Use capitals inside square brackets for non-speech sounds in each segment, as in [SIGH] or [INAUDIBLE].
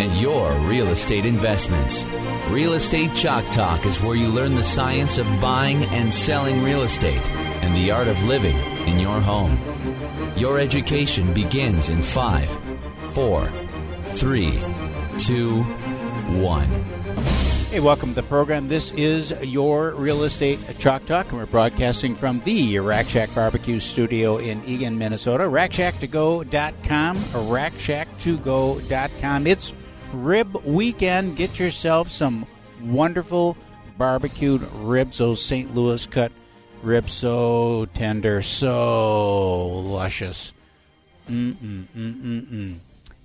and your real estate investments. Real Estate Chalk Talk is where you learn the science of buying and selling real estate and the art of living in your home. Your education begins in five, four, three, two, one. Hey, welcome to the program. This is your Real Estate Chalk Talk, and we're broadcasting from the Rack Shack Barbecue Studio in Eagan, Minnesota. RackShack2Go.com, RackShack2Go.com. It's Rib Weekend. Get yourself some wonderful barbecued ribs, those St. Louis cut ribs, so tender, so luscious. Mm-mm-mm-mm-mm.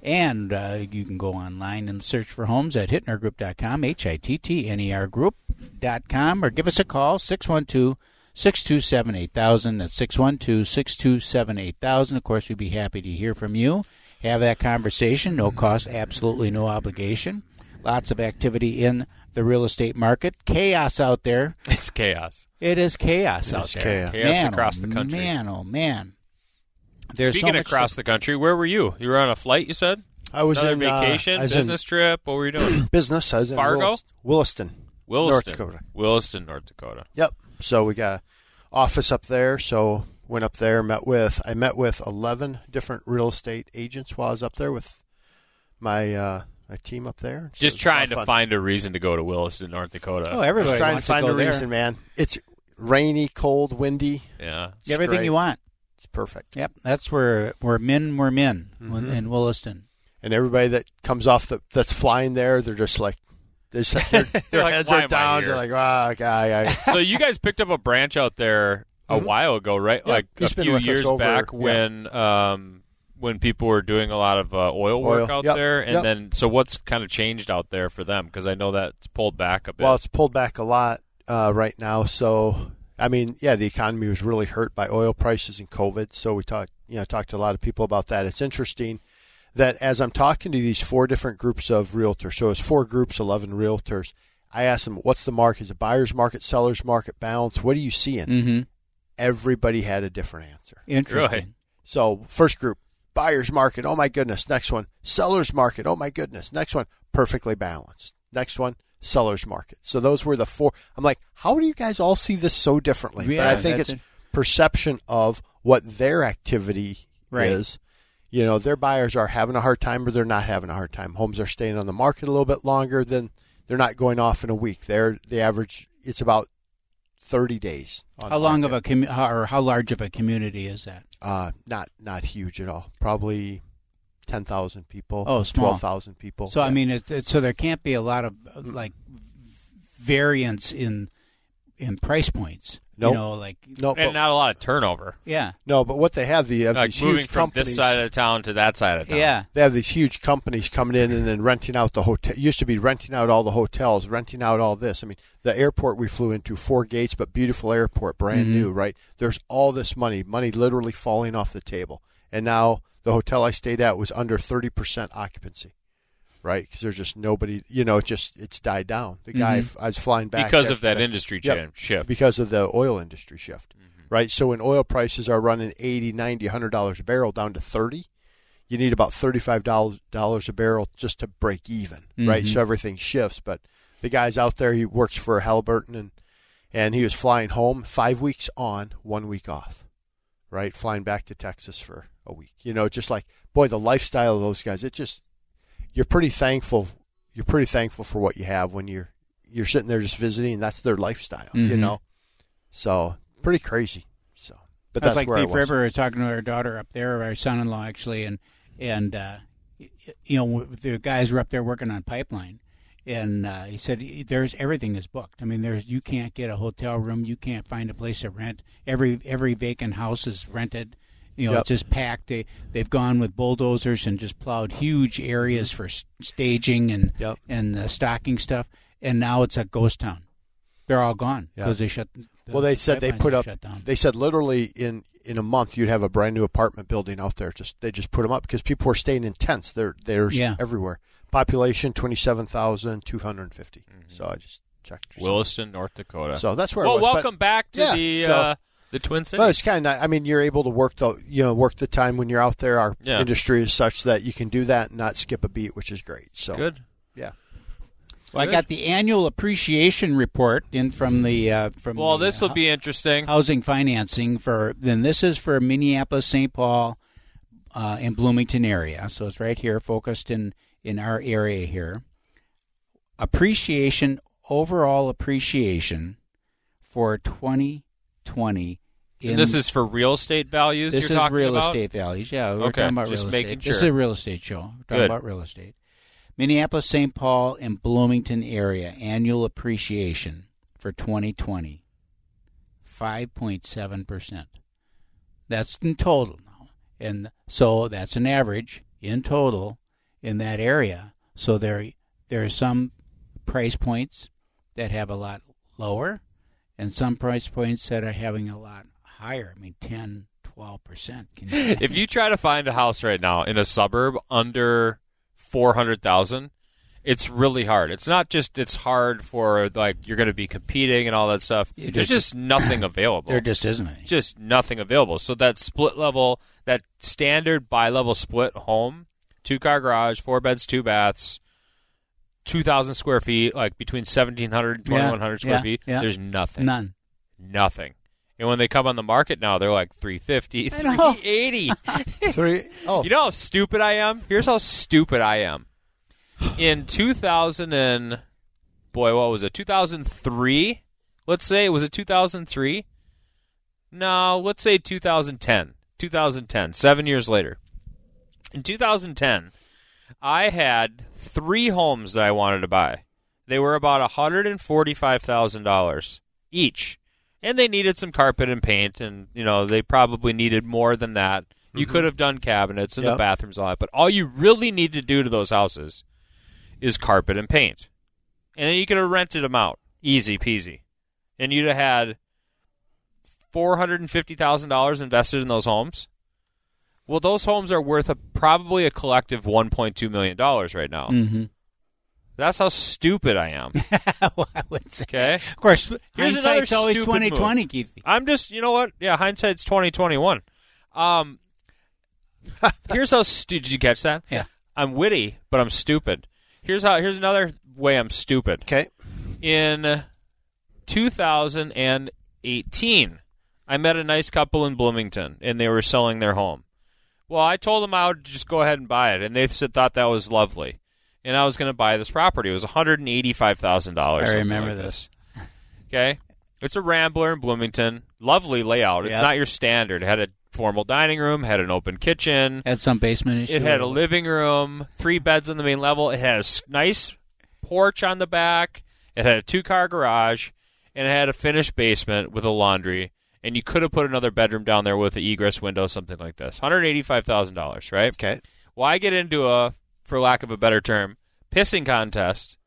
And uh, you can go online and search for homes at hittnergroup.com, H-I-T-T-N-E-R group.com, or give us a call, 612 627 8000. That's 612 627 8000. Of course, we'd be happy to hear from you. Have that conversation, no cost, absolutely no obligation. Lots of activity in the real estate market. Chaos out there. [LAUGHS] It's chaos. It is chaos out It's there. chaos. Chaos Man, across oh, the country. Man, oh man. There's Speaking so much across the country, where were you? You were on a flight, you said? I was Another in uh, vacation, I was in business trip. What were you doing? [CLEARS THROAT] business. I was in Fargo? Willis- Williston, Williston, North Dakota. Williston, North Dakota. Yep. So we got a office up there. So went up there, met with. I met with eleven different real estate agents while I was up there with my uh, my team up there. So Just was a lot trying to fun. find a reason to go to Williston, North Dakota. Oh, I everybody was trying to find go a there. reason, man. It's rainy, cold, windy. yeah. It's Everything great. you want. It's perfect. Yep, that's where where men were men Mm-hmm. in Williston. And everybody that comes off the that's flying there, they're just like. [LAUGHS] They're just, their their like, heads are down. They're like, "Ah, guy, I, [LAUGHS] so you guys picked up a branch out there a while ago, right? Yeah, like a few years over- back yeah. when um, when people were doing a lot of uh, oil work Oil, out yep, there, and yep. then so what's kind of changed out there for them? Because I know that's pulled back a bit. Well, it's pulled back a lot uh, right now. So, I mean, yeah, the economy was really hurt by oil prices and COVID. So we talked, you know, talked to a lot of people about that. It's interesting that as I'm talking to these four different groups of realtors, so it's four groups, eleven realtors. I asked them, "What's the market? Is it buyer's market, seller's market, balance? What are you seeing?" Mm-hmm. Everybody had a different answer. Interesting. Really? So, first group, buyer's market. Oh my goodness. Next one, seller's market. Oh my goodness. Next one, perfectly balanced. Next one, seller's market. So those were the four. I'm like, how do you guys all see this so differently? Yeah, but I think it's it. perception of what their activity Right. is. You know, their buyers are having a hard time or they're not having a hard time. Homes are staying on the market a little bit longer than they're not going off in a week. They're the average. It's about thirty days. on How long of a commu- or how large of a community is that? Uh, not not huge at all. Probably ten thousand people. Oh, small. Twelve thousand people. So I mean, it's, it's so there can't be a lot of uh, like variance in in price points. Nope. You know, like no, and but, not a lot of turnover. yeah, no, but what they have the have Like these moving huge from companies. this side of town to that side of town. yeah. they have these huge companies coming in and then renting out the hotel. Used to be renting out all the hotels, renting out all this. I mean, the airport we flew into, four gates, but beautiful airport, brand Mhm. new, right? There's all this money, money literally falling off the table. And now the hotel I stayed at was under 30% occupancy, right? Because there's just nobody, you know, it just, it's died down. The guy, Mhm. I was flying back because of that industry Yep. shift. because of the oil industry shift, right? So when oil prices are running 80, 90, 100 dollars a barrel down to 30, you need about 35 dollars a barrel just to break even, right? Mhm. So everything shifts, but the guy's out there, he works for Halliburton and and he was flying home 5 weeks on, 1 week off. Right? Flying back to Texas for a week. You know, just like boy, the lifestyle of those guys, it just you're pretty thankful you're pretty thankful for what you have when you're you're sitting there just visiting and that's their lifestyle, you Mhm. know. So pretty crazy. So, but That's that's like where I Thief was. River. I was talking to our daughter up there, our son-in-law actually, and and uh, you know the guys were up there working on pipeline, and uh, he said there's everything is booked. I mean, there's you can't get a hotel room, you can't find a place to rent. Every every vacant house is rented. You know, Yep. it's just packed. They they've gone with bulldozers and just plowed huge areas for staging and Yep. and uh, stocking stuff. And now it's a ghost town. They're all gone Yeah. because they shut. the Well, they said they put up. Down. They said literally in in a month you'd have a brand new apartment building out there. Just they just put them up because people were staying in tents. They're there's Yeah. everywhere. Population twenty seven thousand two hundred and fifty. So I just checked. Williston, North Dakota. So that's where. well, it was. But- welcome back to Yeah, the so- uh, the Twin Cities. Well, it's kind of. I mean, you're able to work the you know work the time when you're out there. Our Yeah. industry is such that you can do that and not skip a beat, which is great. So good. Yeah. Well, I got the annual appreciation report in from the uh, from. Well, this will uh, be interesting. housing financing for. Then this is for Minneapolis, St. Paul, uh, and Bloomington area. So it's right here, focused in in our area here. Appreciation, overall appreciation, for 2020. In, And this is for real estate values. this you're is talking real about? estate values. Yeah, we're Okay, talking about just real making estate. This is a real estate show. We're talking Good. about real estate. Minneapolis, St. Paul, and Bloomington area annual appreciation for 2020, 5.7 percent. That's in total now, and so that's an average in total in that area. So there, there are some price points that have a lot lower, and some price points that are having a lot higher. I mean, 10, 12 percent. [LAUGHS] if you try to find a house right now in a suburb under 400,000, it's really hard. It's not just it's hard for like you're going to be competing and all that stuff. You There's just- just nothing available. there just isn't any. just nothing available. So that split level, that standard bi-level split home, two car garage, four beds, two baths, 2,000 square feet, like between 1,700 and Yeah, 2,100 square yeah, feet. yeah. There's nothing. None. Nothing. And when they come on the market now, they're like 350, I know. 380. [LAUGHS] three. Oh, You know how stupid I am? Here's how stupid I am. In 2000 and boy, what was it? 2003? Let's say it was it 2003? No, let's say 2010. 2010, 7 years later. In 2010, I had 3 homes that I wanted to buy. They were about $145,000 each. And they needed some carpet and paint and, you know, they probably needed more than that. You could have done cabinets and the bathrooms and all that, but all you really need to do to those houses is carpet and paint. And then you could have rented them out. Easy peasy. And you'd have had $450,000 invested in those homes. Well, those homes are worth a, probably a collective $1.2 million right now. Mm-hmm. That's how stupid I am. [LAUGHS] well, I would say. Okay? Of course, Here's hindsight's another always stupid twenty Keith. I'm just, you know what? Yeah, hindsight's 2021. Um, [LAUGHS] here's how stu- did you catch that? Yeah. I'm witty, but I'm stupid. Here's how. Here's another way I'm stupid. okay. In 2018, I met a nice couple in Bloomington, and they were selling their home. Well, I told them I would just go ahead and buy it, and they said thought that was lovely, and I was going to buy this property. It was 185 thousand dollars. I remember this. Okay. It's a Rambler in Bloomington. Lovely layout. It's Yep. not your standard. It had a formal dining room, had an open kitchen. Had some basement issue. It had a living room, three beds on the main level. It had a nice porch on the back. It had a two car garage, and it had a finished basement with a laundry. And you could have put another bedroom down there with an egress window, something like this. $185,000, right? Okay. Well, I get into a, for lack of a better term, pissing contest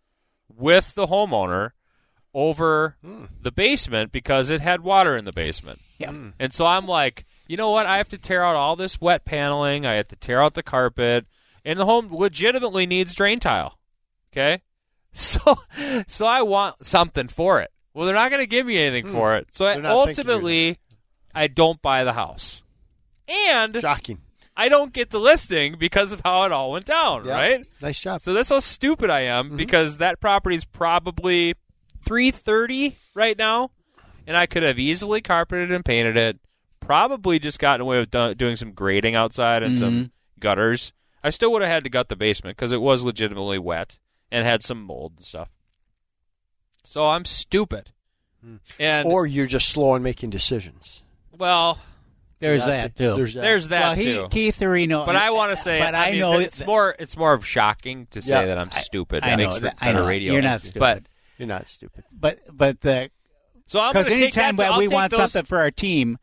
with the homeowner over hmm. the basement because it had water in the basement. Yep. Hmm. And so I'm like, you know what? I have to tear out all this wet paneling. I have to tear out the carpet, and the home legitimately needs drain tile. Okay, [LAUGHS] so so I want something for it. Well, they're not going to give me anything hmm. for it. So I, They're not thinking you're- ultimately, I don't buy the house, and Shocking. I don't get the listing because of how it all went down. Yeah. Right. Nice job. So that's how stupid I am mm-hmm. because that property is probably three thirty right now, and I could have easily carpeted and painted it. Probably just gotten away with do- doing some grading outside and some mm-hmm. gutters. I still would have had to gut the basement because it was legitimately wet and had some mold and stuff. So I'm stupid. Hmm. And or you're just slow in making decisions. well, There's Yeah, that too. There's that. there's that well, he, too. Keith Areno. but I want to say, but I, I, mean, know it's that- more. It's more of shocking to say Yeah. that I'm stupid. I That know makes for that- I better know. radio. You're not stupid. But You're not stupid. but but the so because going to that. anytime that we want those, something for our team,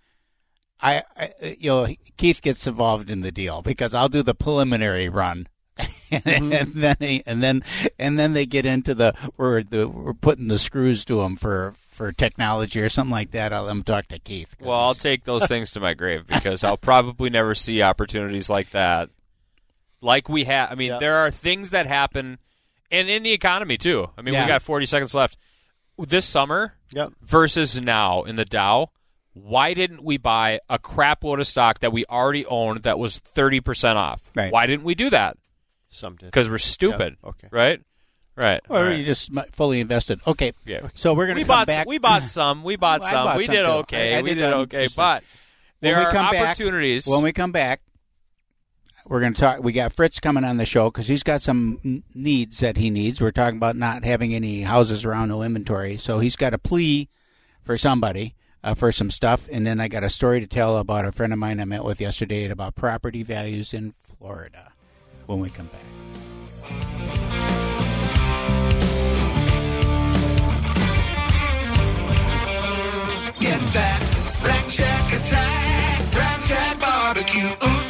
I, I you know Keith gets involved in the deal because I'll do the preliminary run. [LAUGHS] Mm-hmm. and then he, and then and then they get into the we're the we're putting the screws to them for for technology or something like that. I'll let them talk to Keith. Well, I'll take those things to my grave because I'll probably never see opportunities like that. Like we have. I mean, Yeah. there are things that happen, and in the economy too. I mean, Yeah. we got 40 seconds left. This summer Yep. versus now in the Dow, why didn't we buy a crap load of stock that we already owned that was 30% off? Right. Why didn't we do that? Some did. Because we're stupid. Yeah, okay. Right? Right. or right. you just fully invested. Okay, Yeah. so we're gonna we come bought back. we bought some. We [LAUGHS] bought I some. bought we some did okay. I- I we did did that okay. just- But When there we are come back- opportunities. When we come back, we're going to talk. We got Fritz coming on the show because he's got some needs that he needs. We're talking about not having any houses around, no inventory. So he's got a plea for somebody uh, for some stuff. And then I got a story to tell about a friend of mine I met with yesterday about property values in Florida when we come back. get that. Rack Shack attack, Rack Shack barbecue. Mm.